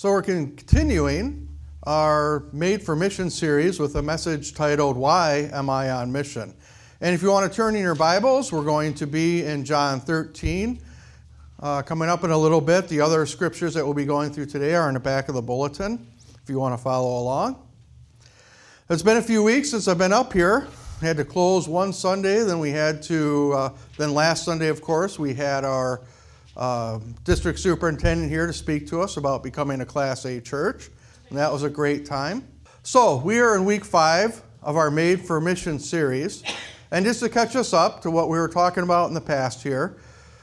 So we're continuing our Made for Mission series with a message titled, Why Am I on Mission? And if you want to turn in your Bibles, we're going to be in John 13. Uh, coming up in a little bit, the other scriptures that we'll be going through today are in the back of the bulletin if you want to follow along. It's been a few weeks since I've been up here. We had to close one Sunday, then we had to, uh, then last Sunday, of course, we had our uh, district superintendent here to speak to us about becoming a Class A church, and that was a great time. So, we are in week five of our Made for Mission series, and just to catch us up to what we were talking about in the past here,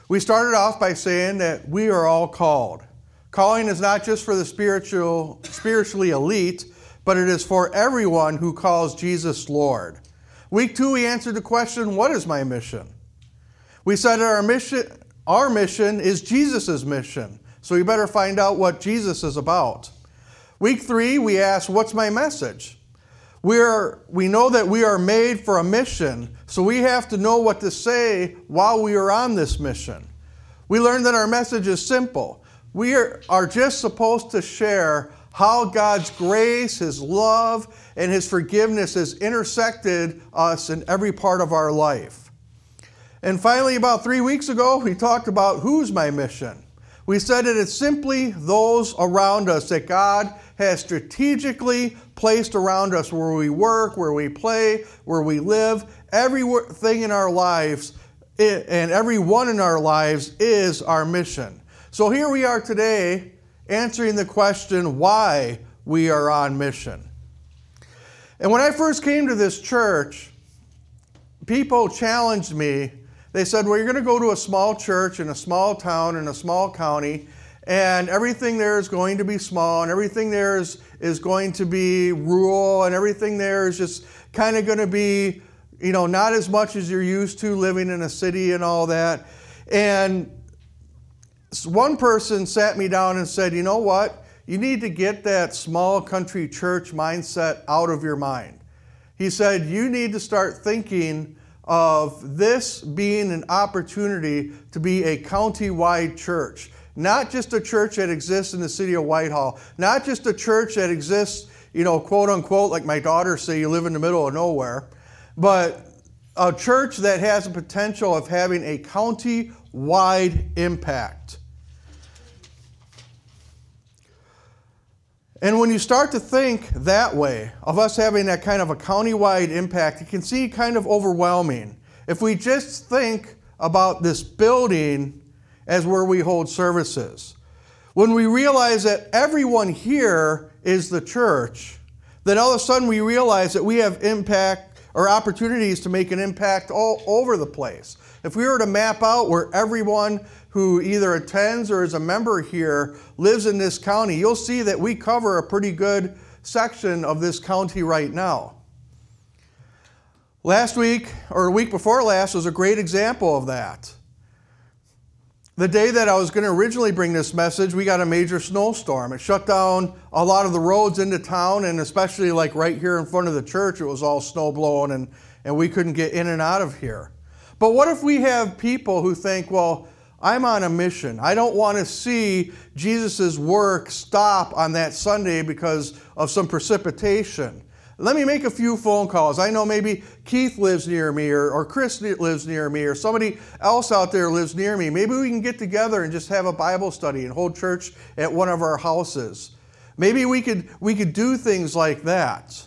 we started off by saying that we are all called. Calling is not just for the spiritual, spiritually elite, but it is for everyone who calls Jesus Lord. Week two, we answered the question, What is my mission? We said that our mission, our mission is Jesus' mission, so we better find out what Jesus is about. Week three, we ask, What's my message? We're, we know that we are made for a mission, so we have to know what to say while we are on this mission. We learned that our message is simple. We are, are just supposed to share how God's grace, His love, and His forgiveness has intersected us in every part of our life. And finally, about three weeks ago, we talked about who's my mission. We said that it's simply those around us that God has strategically placed around us where we work, where we play, where we live. Everything in our lives and every one in our lives is our mission. So here we are today answering the question why we are on mission. And when I first came to this church, people challenged me. They said, Well, you're going to go to a small church in a small town in a small county, and everything there is going to be small, and everything there is, is going to be rural, and everything there is just kind of going to be, you know, not as much as you're used to living in a city and all that. And one person sat me down and said, You know what? You need to get that small country church mindset out of your mind. He said, You need to start thinking of this being an opportunity to be a county wide church. Not just a church that exists in the city of Whitehall, not just a church that exists, you know, quote unquote, like my daughters say, you live in the middle of nowhere, but a church that has the potential of having a county wide impact. And when you start to think that way, of us having that kind of a county-wide impact, it can seem kind of overwhelming. If we just think about this building as where we hold services, when we realize that everyone here is the church, then all of a sudden we realize that we have impact or opportunities to make an impact all over the place. If we were to map out where everyone who either attends or is a member here lives in this county, you'll see that we cover a pretty good section of this county right now. Last week, or a week before last, was a great example of that. The day that I was going to originally bring this message, we got a major snowstorm. It shut down a lot of the roads into town, and especially like right here in front of the church, it was all snow blowing, and, and we couldn't get in and out of here. But what if we have people who think, well, I'm on a mission. I don't want to see Jesus' work stop on that Sunday because of some precipitation. Let me make a few phone calls. I know maybe Keith lives near me, or, or Chris lives near me, or somebody else out there lives near me. Maybe we can get together and just have a Bible study and hold church at one of our houses. Maybe we could, we could do things like that.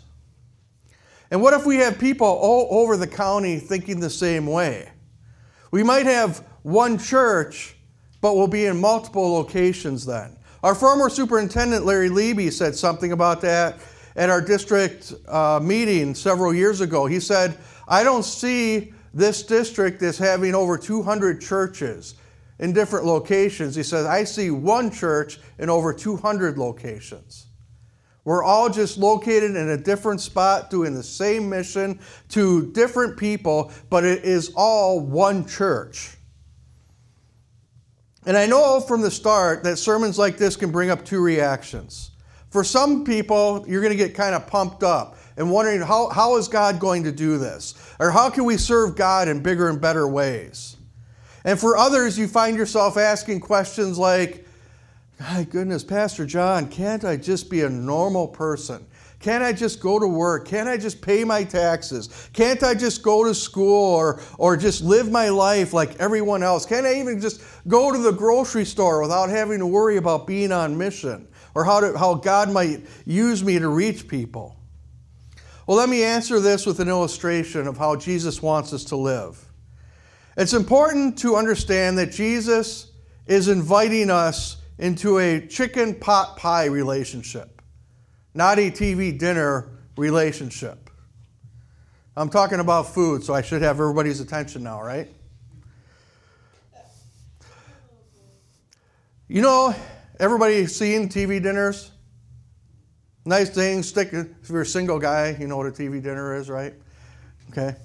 And what if we have people all over the county thinking the same way? We might have one church, but we'll be in multiple locations then. Our former superintendent, Larry Leby, said something about that at our district uh, meeting several years ago. He said, I don't see this district as having over 200 churches in different locations. He says, I see one church in over 200 locations. We're all just located in a different spot doing the same mission to different people, but it is all one church. And I know from the start that sermons like this can bring up two reactions. For some people, you're going to get kind of pumped up and wondering how, how is God going to do this? Or how can we serve God in bigger and better ways? And for others, you find yourself asking questions like, My goodness, Pastor John, can't I just be a normal person? Can't I just go to work? Can't I just pay my taxes? Can't I just go to school or, or just live my life like everyone else? Can't I even just go to the grocery store without having to worry about being on mission or how, to, how God might use me to reach people? Well, let me answer this with an illustration of how Jesus wants us to live. It's important to understand that Jesus is inviting us into a chicken pot pie relationship a TV dinner relationship. I'm talking about food, so I should have everybody's attention now, right? You know, everybody seen TV dinners? Nice thing, stick if you're a single guy, you know what a TV dinner is, right? Okay.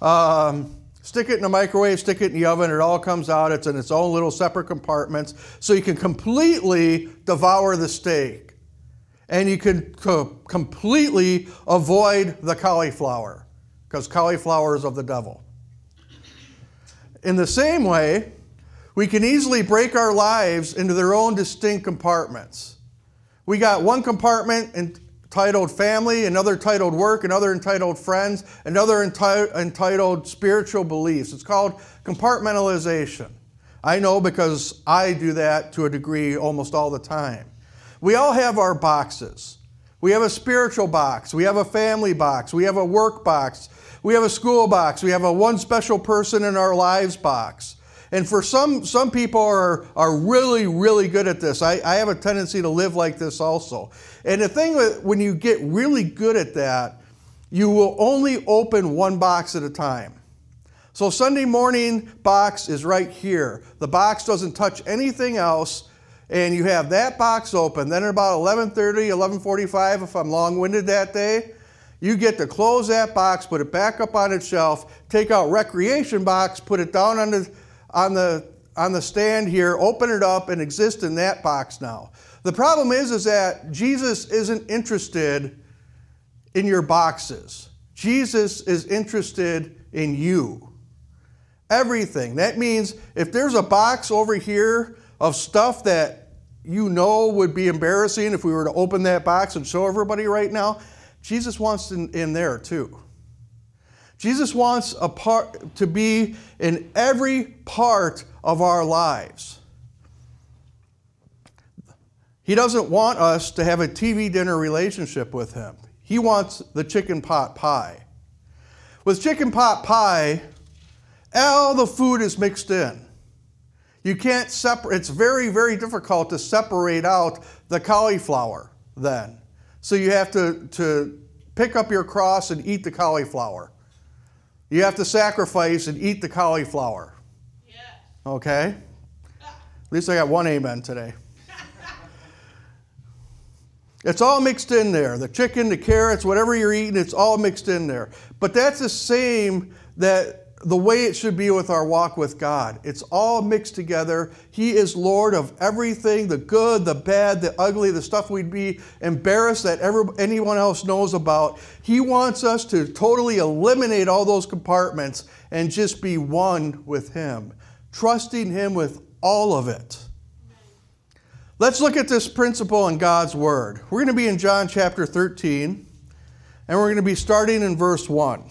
Um, stick it in the microwave, stick it in the oven, it all comes out. It's in its own little separate compartments, so you can completely devour the steak and you can co- completely avoid the cauliflower because cauliflower is of the devil. In the same way, we can easily break our lives into their own distinct compartments. We got one compartment entitled family, another entitled work, another entitled friends, another enti- entitled spiritual beliefs. It's called compartmentalization. I know because I do that to a degree almost all the time. We all have our boxes. We have a spiritual box. We have a family box. We have a work box. We have a school box. We have a one special person in our lives box. And for some, some people are, are really, really good at this. I, I have a tendency to live like this also. And the thing that when you get really good at that, you will only open one box at a time. So Sunday morning box is right here. The box doesn't touch anything else and you have that box open. Then at about 11:30, 11:45, if I'm long-winded that day, you get to close that box, put it back up on its shelf, take out recreation box, put it down on the on the on the stand here, open it up, and exist in that box now. The problem is, is that Jesus isn't interested in your boxes. Jesus is interested in you. Everything. That means if there's a box over here of stuff that you know would be embarrassing if we were to open that box and show everybody right now, Jesus wants in, in there too. Jesus wants a part to be in every part of our lives. He doesn't want us to have a TV dinner relationship with him. He wants the chicken pot pie. With chicken pot pie, all the food is mixed in. You can't separate, it's very, very difficult to separate out the cauliflower then. So you have to, to pick up your cross and eat the cauliflower. You have to sacrifice and eat the cauliflower. Yeah. Okay? At least I got one amen today. It's all mixed in there. The chicken, the carrots, whatever you're eating, it's all mixed in there. But that's the same that the way it should be with our walk with God. It's all mixed together. He is Lord of everything the good, the bad, the ugly, the stuff we'd be embarrassed that ever, anyone else knows about. He wants us to totally eliminate all those compartments and just be one with Him, trusting Him with all of it. Let's look at this principle in God's Word. We're going to be in John chapter 13, and we're going to be starting in verse 1.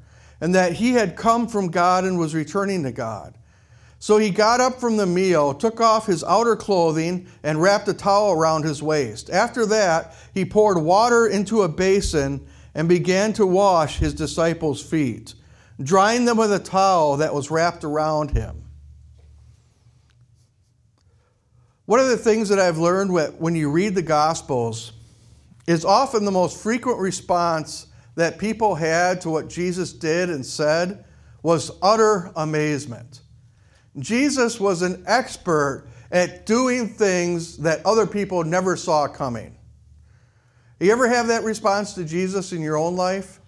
and that he had come from God and was returning to God. So he got up from the meal, took off his outer clothing, and wrapped a towel around his waist. After that, he poured water into a basin and began to wash his disciples' feet, drying them with a towel that was wrapped around him. One of the things that I've learned when you read the Gospels is often the most frequent response that people had to what Jesus did and said was utter amazement. Jesus was an expert at doing things that other people never saw coming. You ever have that response to Jesus in your own life?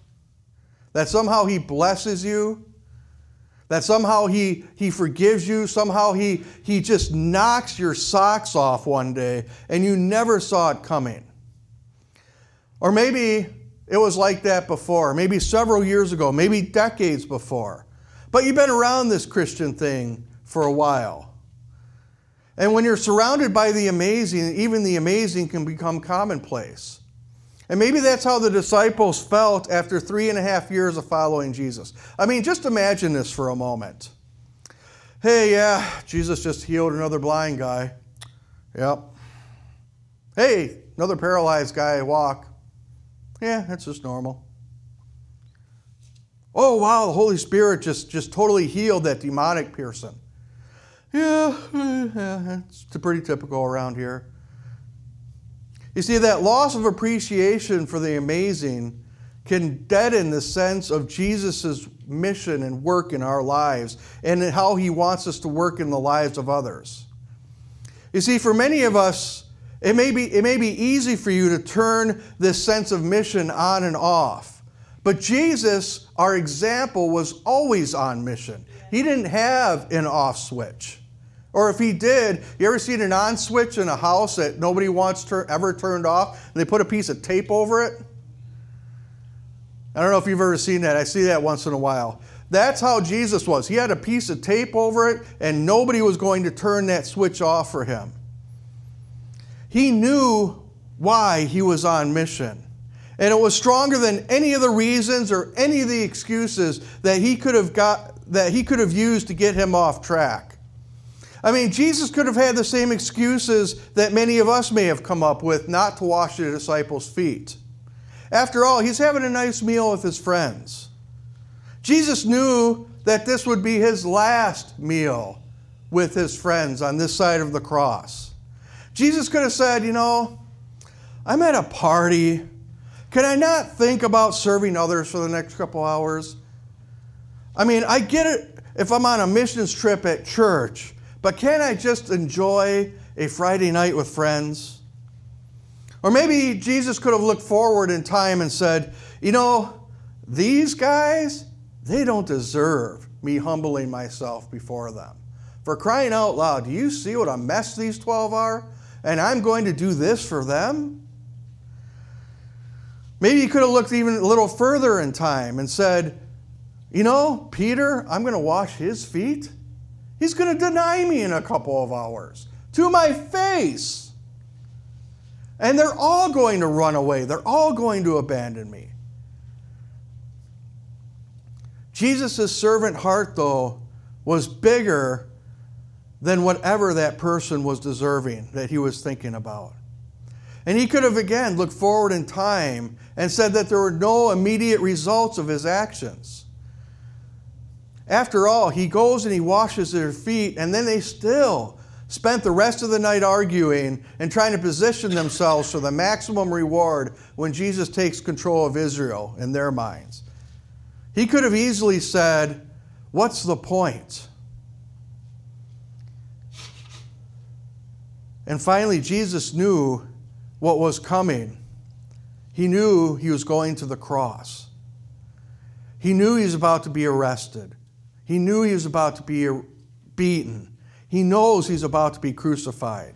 That somehow he blesses you? That somehow he, he forgives you? Somehow he, he just knocks your socks off one day and you never saw it coming? Or maybe it was like that before, maybe several years ago, maybe decades before. But you've been around this Christian thing for a while. And when you're surrounded by the amazing, even the amazing can become commonplace. And maybe that's how the disciples felt after three and a half years of following Jesus. I mean, just imagine this for a moment. Hey, yeah, Jesus just healed another blind guy. Yep. Hey, another paralyzed guy walk. Yeah, that's just normal. Oh, wow, the Holy Spirit just, just totally healed that demonic person. Yeah, yeah, it's pretty typical around here. You see, that loss of appreciation for the amazing can deaden the sense of Jesus' mission and work in our lives and how he wants us to work in the lives of others. You see, for many of us, it may be, it may be easy for you to turn this sense of mission on and off. But Jesus, our example, was always on mission. He didn't have an off switch. Or if he did, you ever seen an on switch in a house that nobody wants tur- ever turned off and they put a piece of tape over it? I don't know if you've ever seen that. I see that once in a while. That's how Jesus was. He had a piece of tape over it and nobody was going to turn that switch off for him. He knew why he was on mission. And it was stronger than any of the reasons or any of the excuses that he could have got that he could have used to get him off track. I mean, Jesus could have had the same excuses that many of us may have come up with not to wash the disciples' feet. After all, he's having a nice meal with his friends. Jesus knew that this would be his last meal with his friends on this side of the cross. Jesus could have said, You know, I'm at a party. Can I not think about serving others for the next couple hours? I mean, I get it if I'm on a missions trip at church but can I just enjoy a Friday night with friends? Or maybe Jesus could have looked forward in time and said, You know, these guys, they don't deserve me humbling myself before them. For crying out loud, do you see what a mess these 12 are? And I'm going to do this for them? Maybe he could have looked even a little further in time and said, You know, Peter, I'm going to wash his feet. He's going to deny me in a couple of hours to my face. And they're all going to run away. They're all going to abandon me. Jesus' servant heart, though, was bigger than whatever that person was deserving that he was thinking about. And he could have again looked forward in time and said that there were no immediate results of his actions. After all, he goes and he washes their feet, and then they still spent the rest of the night arguing and trying to position themselves for the maximum reward when Jesus takes control of Israel in their minds. He could have easily said, What's the point? And finally, Jesus knew what was coming. He knew he was going to the cross. He knew he was about to be arrested. He knew he was about to be beaten. He knows he's about to be crucified.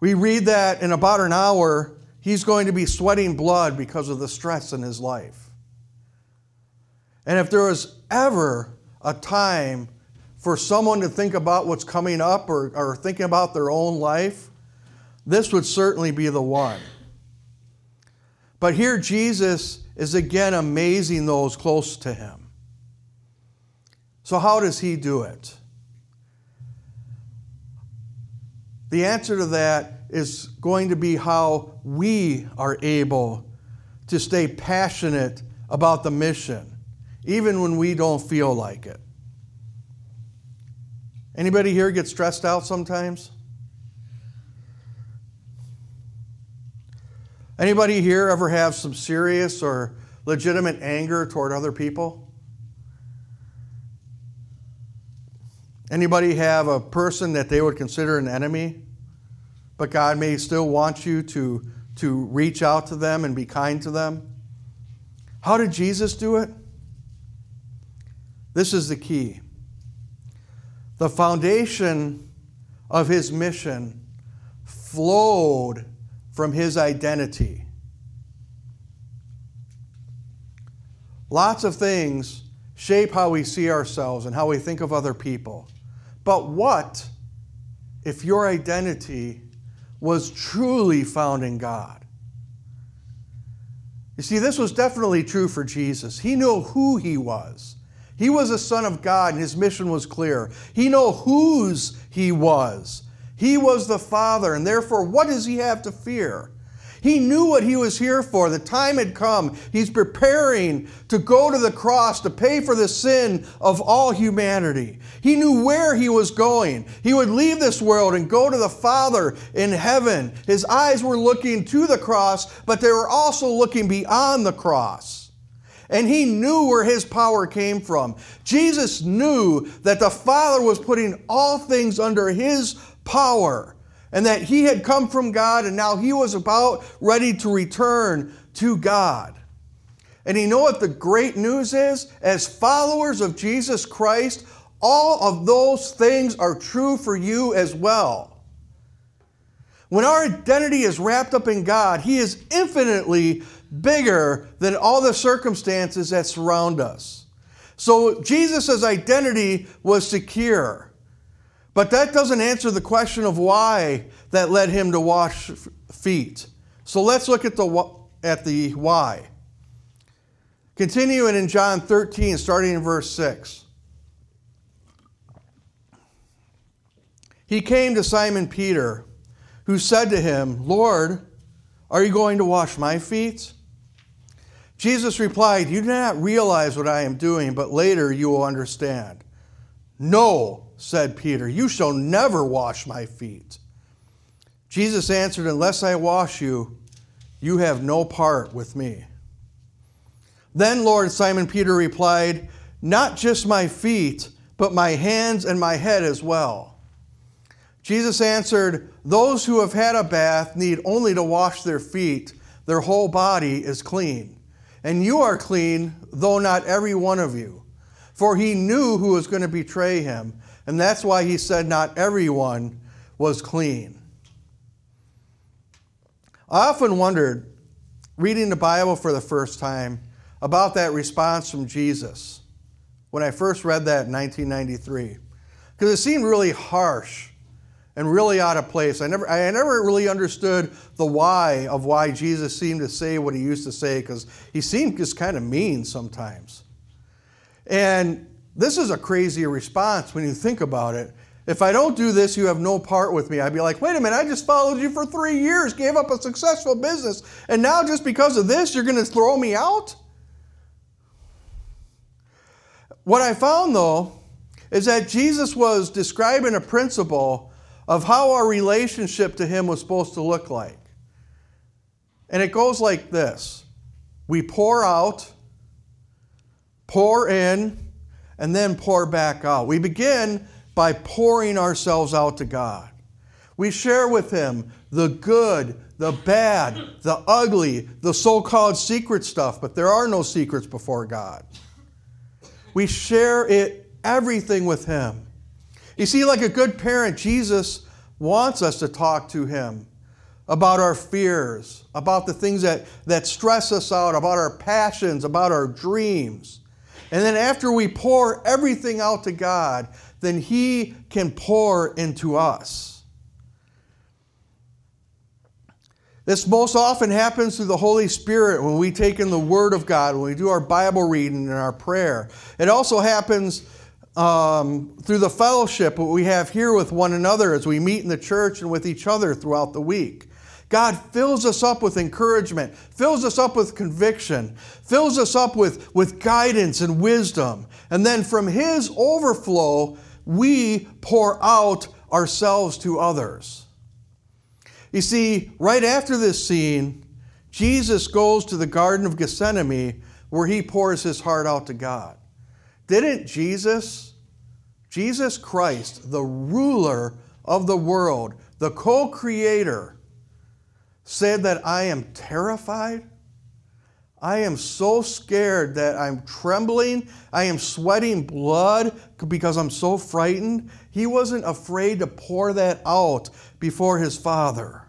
We read that in about an hour, he's going to be sweating blood because of the stress in his life. And if there was ever a time for someone to think about what's coming up or, or thinking about their own life, this would certainly be the one. But here, Jesus is again amazing those close to him. So, how does he do it? The answer to that is going to be how we are able to stay passionate about the mission, even when we don't feel like it. Anybody here get stressed out sometimes? Anybody here ever have some serious or legitimate anger toward other people? Anybody have a person that they would consider an enemy, but God may still want you to, to reach out to them and be kind to them? How did Jesus do it? This is the key. The foundation of his mission flowed from his identity. Lots of things shape how we see ourselves and how we think of other people. But what if your identity was truly found in God? You see, this was definitely true for Jesus. He knew who he was. He was a son of God, and his mission was clear. He knew whose he was. He was the Father, and therefore, what does he have to fear? He knew what he was here for. The time had come. He's preparing to go to the cross to pay for the sin of all humanity. He knew where he was going. He would leave this world and go to the Father in heaven. His eyes were looking to the cross, but they were also looking beyond the cross. And he knew where his power came from. Jesus knew that the Father was putting all things under his power and that he had come from God and now he was about ready to return to God. And you know what the great news is? As followers of Jesus Christ, all of those things are true for you as well. When our identity is wrapped up in God, He is infinitely bigger than all the circumstances that surround us. So Jesus' identity was secure. But that doesn't answer the question of why that led him to wash feet. So let's look at the, at the why. Continuing in John 13, starting in verse 6. He came to Simon Peter, who said to him, Lord, are you going to wash my feet? Jesus replied, You do not realize what I am doing, but later you will understand. No, said Peter, you shall never wash my feet. Jesus answered, Unless I wash you, you have no part with me. Then Lord Simon Peter replied, Not just my feet, but my hands and my head as well. Jesus answered, Those who have had a bath need only to wash their feet, their whole body is clean. And you are clean, though not every one of you. For he knew who was going to betray him and that's why he said not everyone was clean. I often wondered, reading the Bible for the first time, about that response from Jesus when I first read that in 1993. Because it seemed really harsh and really out of place. I never, I never really understood the why of why Jesus seemed to say what he used to say, because he seemed just kind of mean sometimes. And this is a crazy response when you think about it. If I don't do this, you have no part with me. I'd be like, wait a minute, I just followed you for three years, gave up a successful business, and now just because of this, you're going to throw me out? What I found, though, is that Jesus was describing a principle of how our relationship to Him was supposed to look like. And it goes like this We pour out, pour in, and then pour back out. We begin by pouring ourselves out to God. We share with Him the good, the bad, the ugly, the so called secret stuff, but there are no secrets before God. We share it, everything with Him. You see, like a good parent, Jesus wants us to talk to Him about our fears, about the things that, that stress us out, about our passions, about our dreams. And then after we pour everything out to God, then He can pour into us. This most often happens through the Holy Spirit when we take in the Word of God, when we do our Bible reading and our prayer. It also happens um, through the fellowship that we have here with one another as we meet in the church and with each other throughout the week. God fills us up with encouragement, fills us up with conviction, fills us up with, with guidance and wisdom. And then from His overflow, we pour out ourselves to others. You see, right after this scene, Jesus goes to the Garden of Gethsemane where he pours his heart out to God. Didn't Jesus Jesus Christ, the ruler of the world, the co creator, said that I am terrified. I am so scared that I'm trembling. I am sweating blood because I'm so frightened. He wasn't afraid to pour that out before his Father.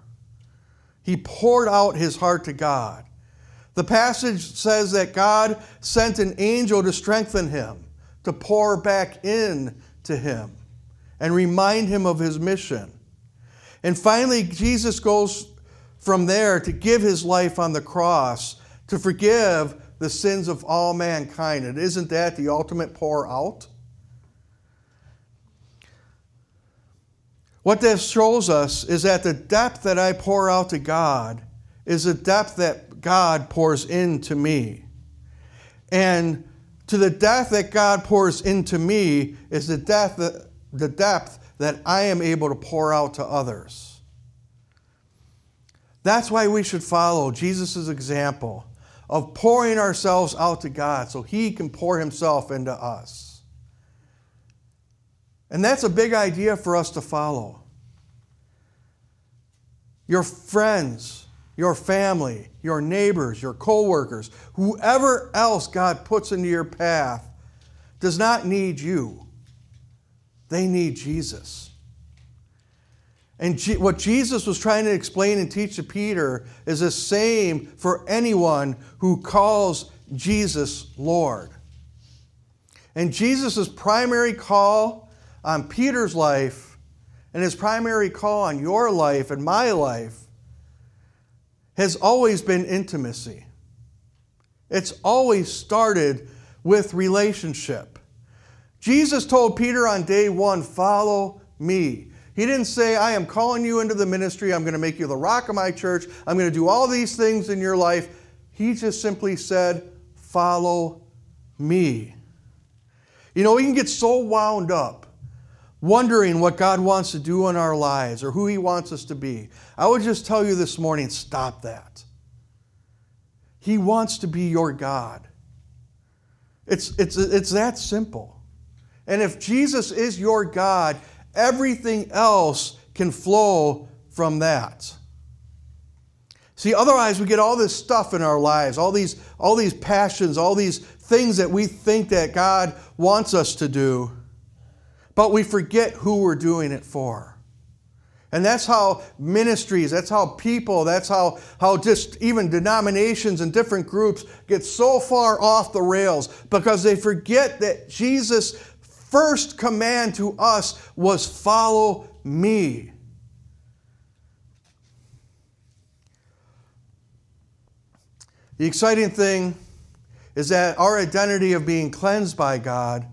He poured out his heart to God. The passage says that God sent an angel to strengthen him, to pour back in to him, and remind him of his mission. And finally, Jesus goes from there to give his life on the cross to forgive the sins of all mankind. And isn't that the ultimate pour out? What this shows us is that the depth that I pour out to God is the depth that God pours into me. And to the death that God pours into me is the depth that, the depth that I am able to pour out to others. That's why we should follow Jesus' example of pouring ourselves out to God so He can pour Himself into us. And that's a big idea for us to follow. Your friends, your family, your neighbors, your coworkers, whoever else God puts into your path does not need you. They need Jesus. And what Jesus was trying to explain and teach to Peter is the same for anyone who calls Jesus Lord. And Jesus' primary call on Peter's life and his primary call on your life and my life has always been intimacy. It's always started with relationship. Jesus told Peter on day one, Follow me. He didn't say, I am calling you into the ministry. I'm going to make you the rock of my church. I'm going to do all these things in your life. He just simply said, Follow me. You know, we can get so wound up wondering what God wants to do in our lives or who He wants us to be. I would just tell you this morning stop that. He wants to be your God. It's, it's, it's that simple. And if Jesus is your God, everything else can flow from that. See, otherwise we get all this stuff in our lives, all these, all these passions, all these things that we think that God wants us to do, but we forget who we're doing it for. And that's how ministries, that's how people, that's how, how just even denominations and different groups get so far off the rails because they forget that Jesus' first command to us was follow me. The exciting thing is that our identity of being cleansed by God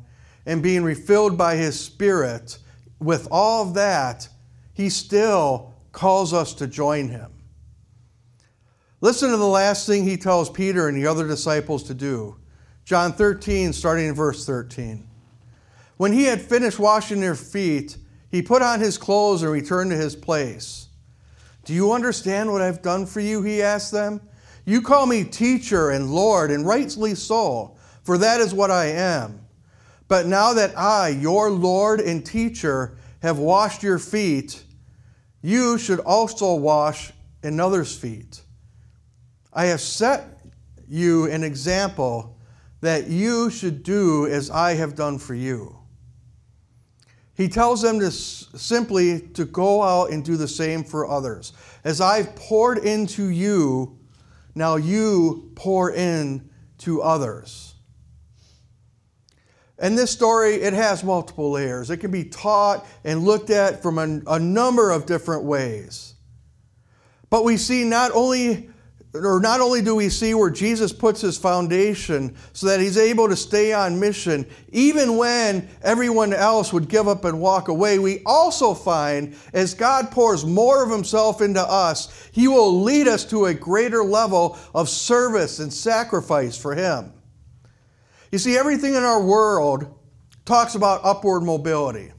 and being refilled by His Spirit, with all that, He still calls us to join Him. Listen to the last thing He tells Peter and the other disciples to do. John 13, starting in verse 13. When he had finished washing their feet, he put on his clothes and returned to his place. Do you understand what I've done for you? He asked them. You call me teacher and Lord, and rightly so, for that is what I am. But now that I, your Lord and teacher, have washed your feet, you should also wash another's feet. I have set you an example that you should do as I have done for you. He tells them to simply to go out and do the same for others. As I've poured into you, now you pour in to others. And this story, it has multiple layers. It can be taught and looked at from a, a number of different ways. But we see not only or not only do we see where Jesus puts his foundation so that he's able to stay on mission, even when everyone else would give up and walk away, we also find as God pours more of himself into us, he will lead us to a greater level of service and sacrifice for him. You see, everything in our world talks about upward mobility.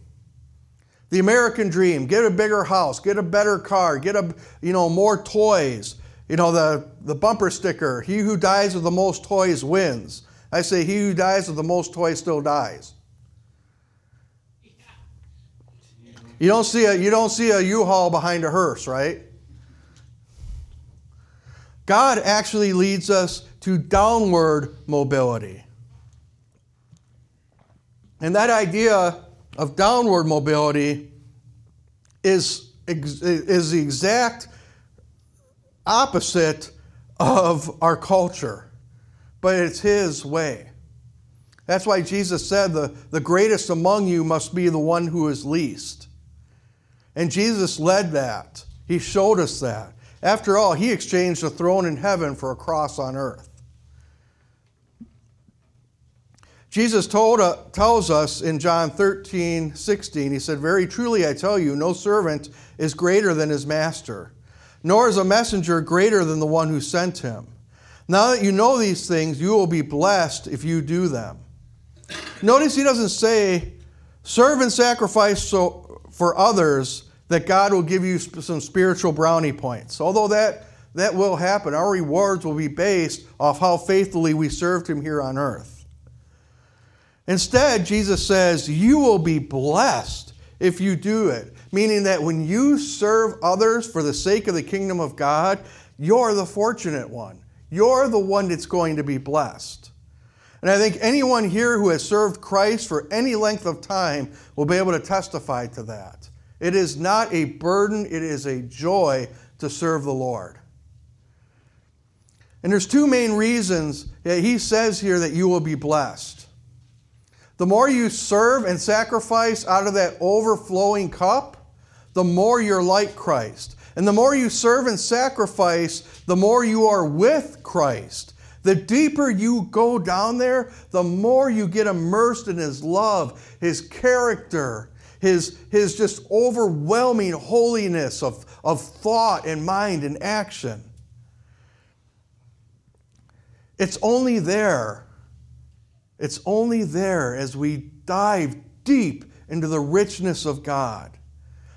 The American dream, get a bigger house, get a better car, get a, you know, more toys you know, the, the bumper sticker, he who dies with the most toys wins. I say, he who dies with the most toys still dies. You don't see a you don't see a U-Haul behind a hearse, right? God actually leads us to downward mobility. And that idea of downward mobility is, is the exact opposite of our culture, but it's His way. That's why Jesus said the, the greatest among you must be the one who is least. And Jesus led that. He showed us that. After all, He exchanged a throne in heaven for a cross on earth. Jesus told, uh, tells us in John 13, 16, He said, Very truly I tell you, no servant is greater than his master, nor is a messenger greater than the one who sent him. Now that you know these things, you will be blessed if you do them. Notice He doesn't say, Serve and sacrifice so, for others that God will give you some spiritual brownie points. Although that, that will happen, our rewards will be based off how faithfully we served Him here on earth. Instead, Jesus says, You will be blessed if you do it. Meaning that when you serve others for the sake of the kingdom of God, you're the fortunate one. You're the one that's going to be blessed. And I think anyone here who has served Christ for any length of time will be able to testify to that. It is not a burden, it is a joy to serve the Lord. And there's two main reasons that he says here that you will be blessed. The more you serve and sacrifice out of that overflowing cup, the more you're like Christ. And the more you serve and sacrifice, the more you are with Christ. The deeper you go down there, the more you get immersed in His love, His character, His, his just overwhelming holiness of, of thought and mind and action. It's only there it's only there as we dive deep into the richness of God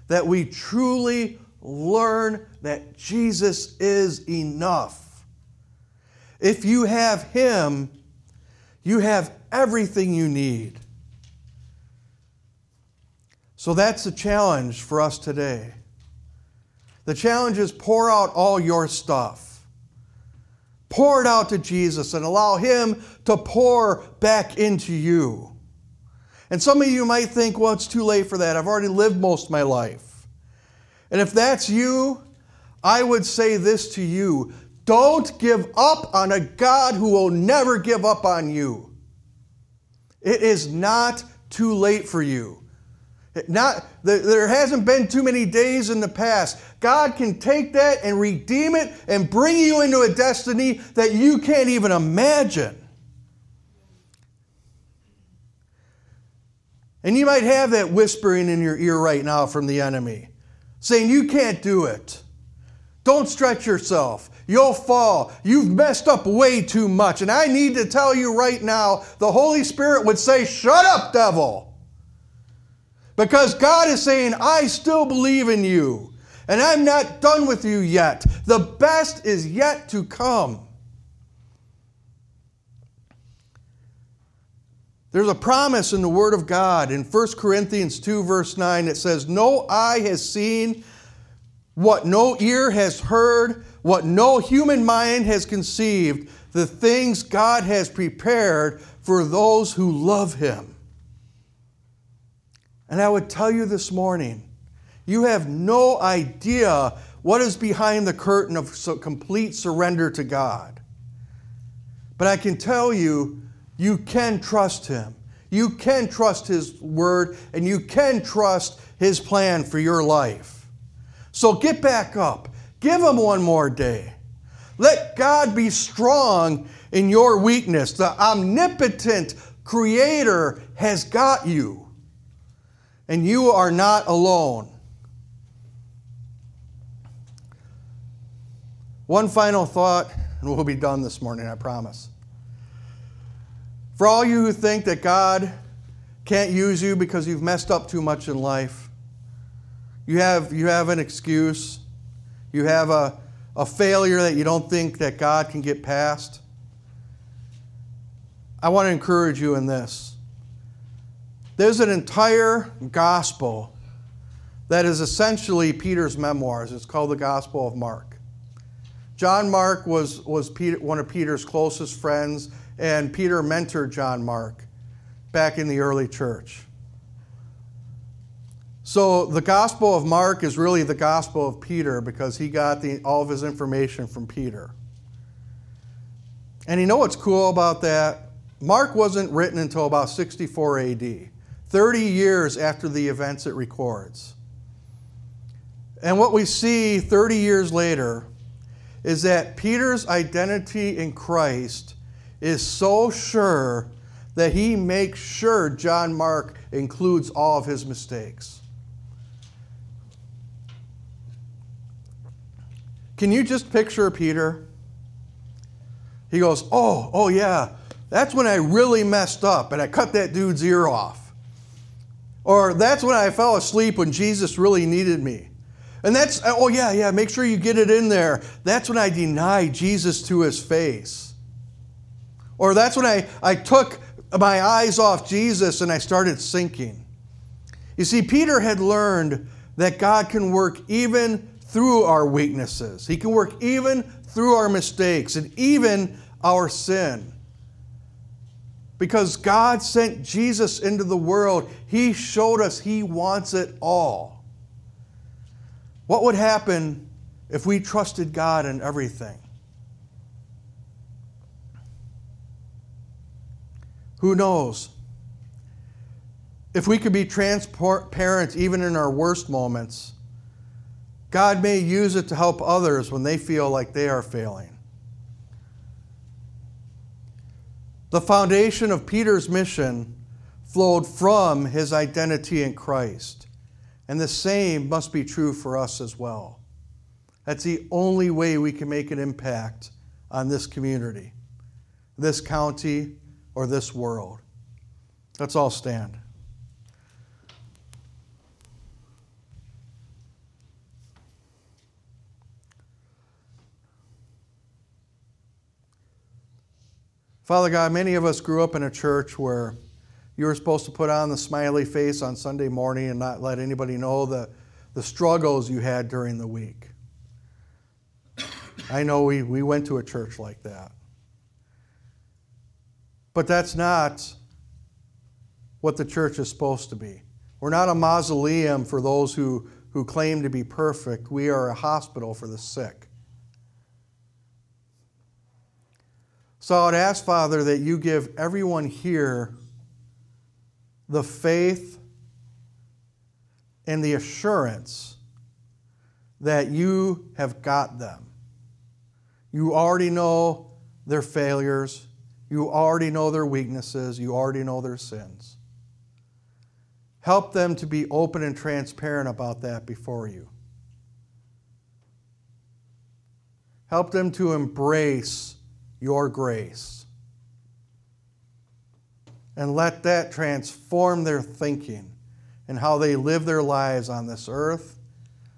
that we truly learn that Jesus is enough. If you have Him, you have everything you need. So that's the challenge for us today. The challenge is pour out all your stuff. Pour it out to Jesus and allow Him to pour back into you. And some of you might think, well, it's too late for that. I've already lived most of my life. And if that's you, I would say this to you don't give up on a God who will never give up on you. It is not too late for you. Not, there hasn't been too many days in the past. God can take that and redeem it and bring you into a destiny that you can't even imagine. And you might have that whispering in your ear right now from the enemy saying, You can't do it. Don't stretch yourself. You'll fall. You've messed up way too much. And I need to tell you right now the Holy Spirit would say, Shut up, devil. Because God is saying, I still believe in you, and I'm not done with you yet. The best is yet to come. There's a promise in the Word of God in 1 Corinthians 2, verse 9, that says, No eye has seen, what no ear has heard, what no human mind has conceived, the things God has prepared for those who love Him. And I would tell you this morning, you have no idea what is behind the curtain of complete surrender to God. But I can tell you, you can trust Him. You can trust His word, and you can trust His plan for your life. So get back up. Give Him one more day. Let God be strong in your weakness. The omnipotent Creator has got you and you are not alone. One final thought, and we'll be done this morning, I promise. For all you who think that God can't use you because you've messed up too much in life, you have, you have an excuse, you have a, a failure that you don't think that God can get past. I want to encourage you in this. There's an entire gospel that is essentially Peter's memoirs. It's called the Gospel of Mark. John Mark was, was Peter, one of Peter's closest friends, and Peter mentored John Mark back in the early church. So the Gospel of Mark is really the Gospel of Peter because he got the, all of his information from Peter. And you know what's cool about that? Mark wasn't written until about 64 AD, 30 years after the events it records. And what we see 30 years later is that Peter's identity in Christ is so sure that he makes sure John Mark includes all of his mistakes. Can you just picture Peter? He goes, Oh, oh yeah, that's when I really messed up and I cut that dude's ear off. Or that's when I fell asleep when Jesus really needed me. And that's, oh yeah, yeah, make sure you get it in there. That's when I denied Jesus to his face. Or that's when I, I took my eyes off Jesus and I started sinking. You see, Peter had learned that God can work even through our weaknesses, He can work even through our mistakes and even our sin. Because God sent Jesus into the world, He showed us He wants it all. What would happen if we trusted God in everything? Who knows? If we could be transparent even in our worst moments, God may use it to help others when they feel like they are failing. The foundation of Peter's mission flowed from his identity in Christ. And the same must be true for us as well. That's the only way we can make an impact on this community, this county, or this world. Let's all stand. Father God, many of us grew up in a church where you were supposed to put on the smiley face on Sunday morning and not let anybody know the, the struggles you had during the week. I know we, we went to a church like that. But that's not what the church is supposed to be. We're not a mausoleum for those who, who claim to be perfect. We are a hospital for the sick. So I would ask, Father, that you give everyone here the faith and the assurance that you have got them. You already know their failures, you already know their weaknesses, you already know their sins. Help them to be open and transparent about that before you. Help them to embrace your grace. And let that transform their thinking and how they live their lives on this earth,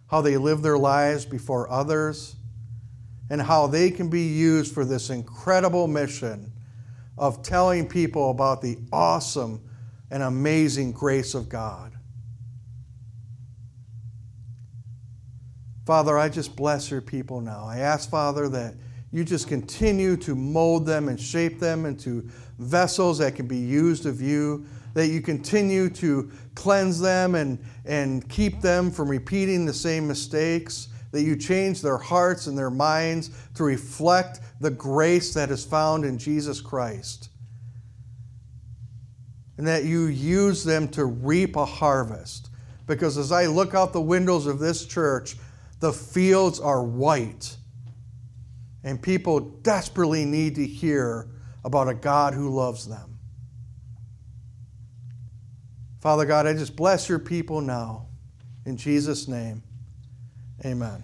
how they live their lives before others, and how they can be used for this incredible mission of telling people about the awesome and amazing grace of God. Father, I just bless your people now. I ask, Father, that you just continue to mold them and shape them into vessels that can be used of you, that you continue to cleanse them and, and keep them from repeating the same mistakes, that you change their hearts and their minds to reflect the grace that is found in Jesus Christ. And that you use them to reap a harvest. Because as I look out the windows of this church, the fields are white and people desperately need to hear about a God who loves them. Father God, I just bless your people now. In Jesus' name, amen.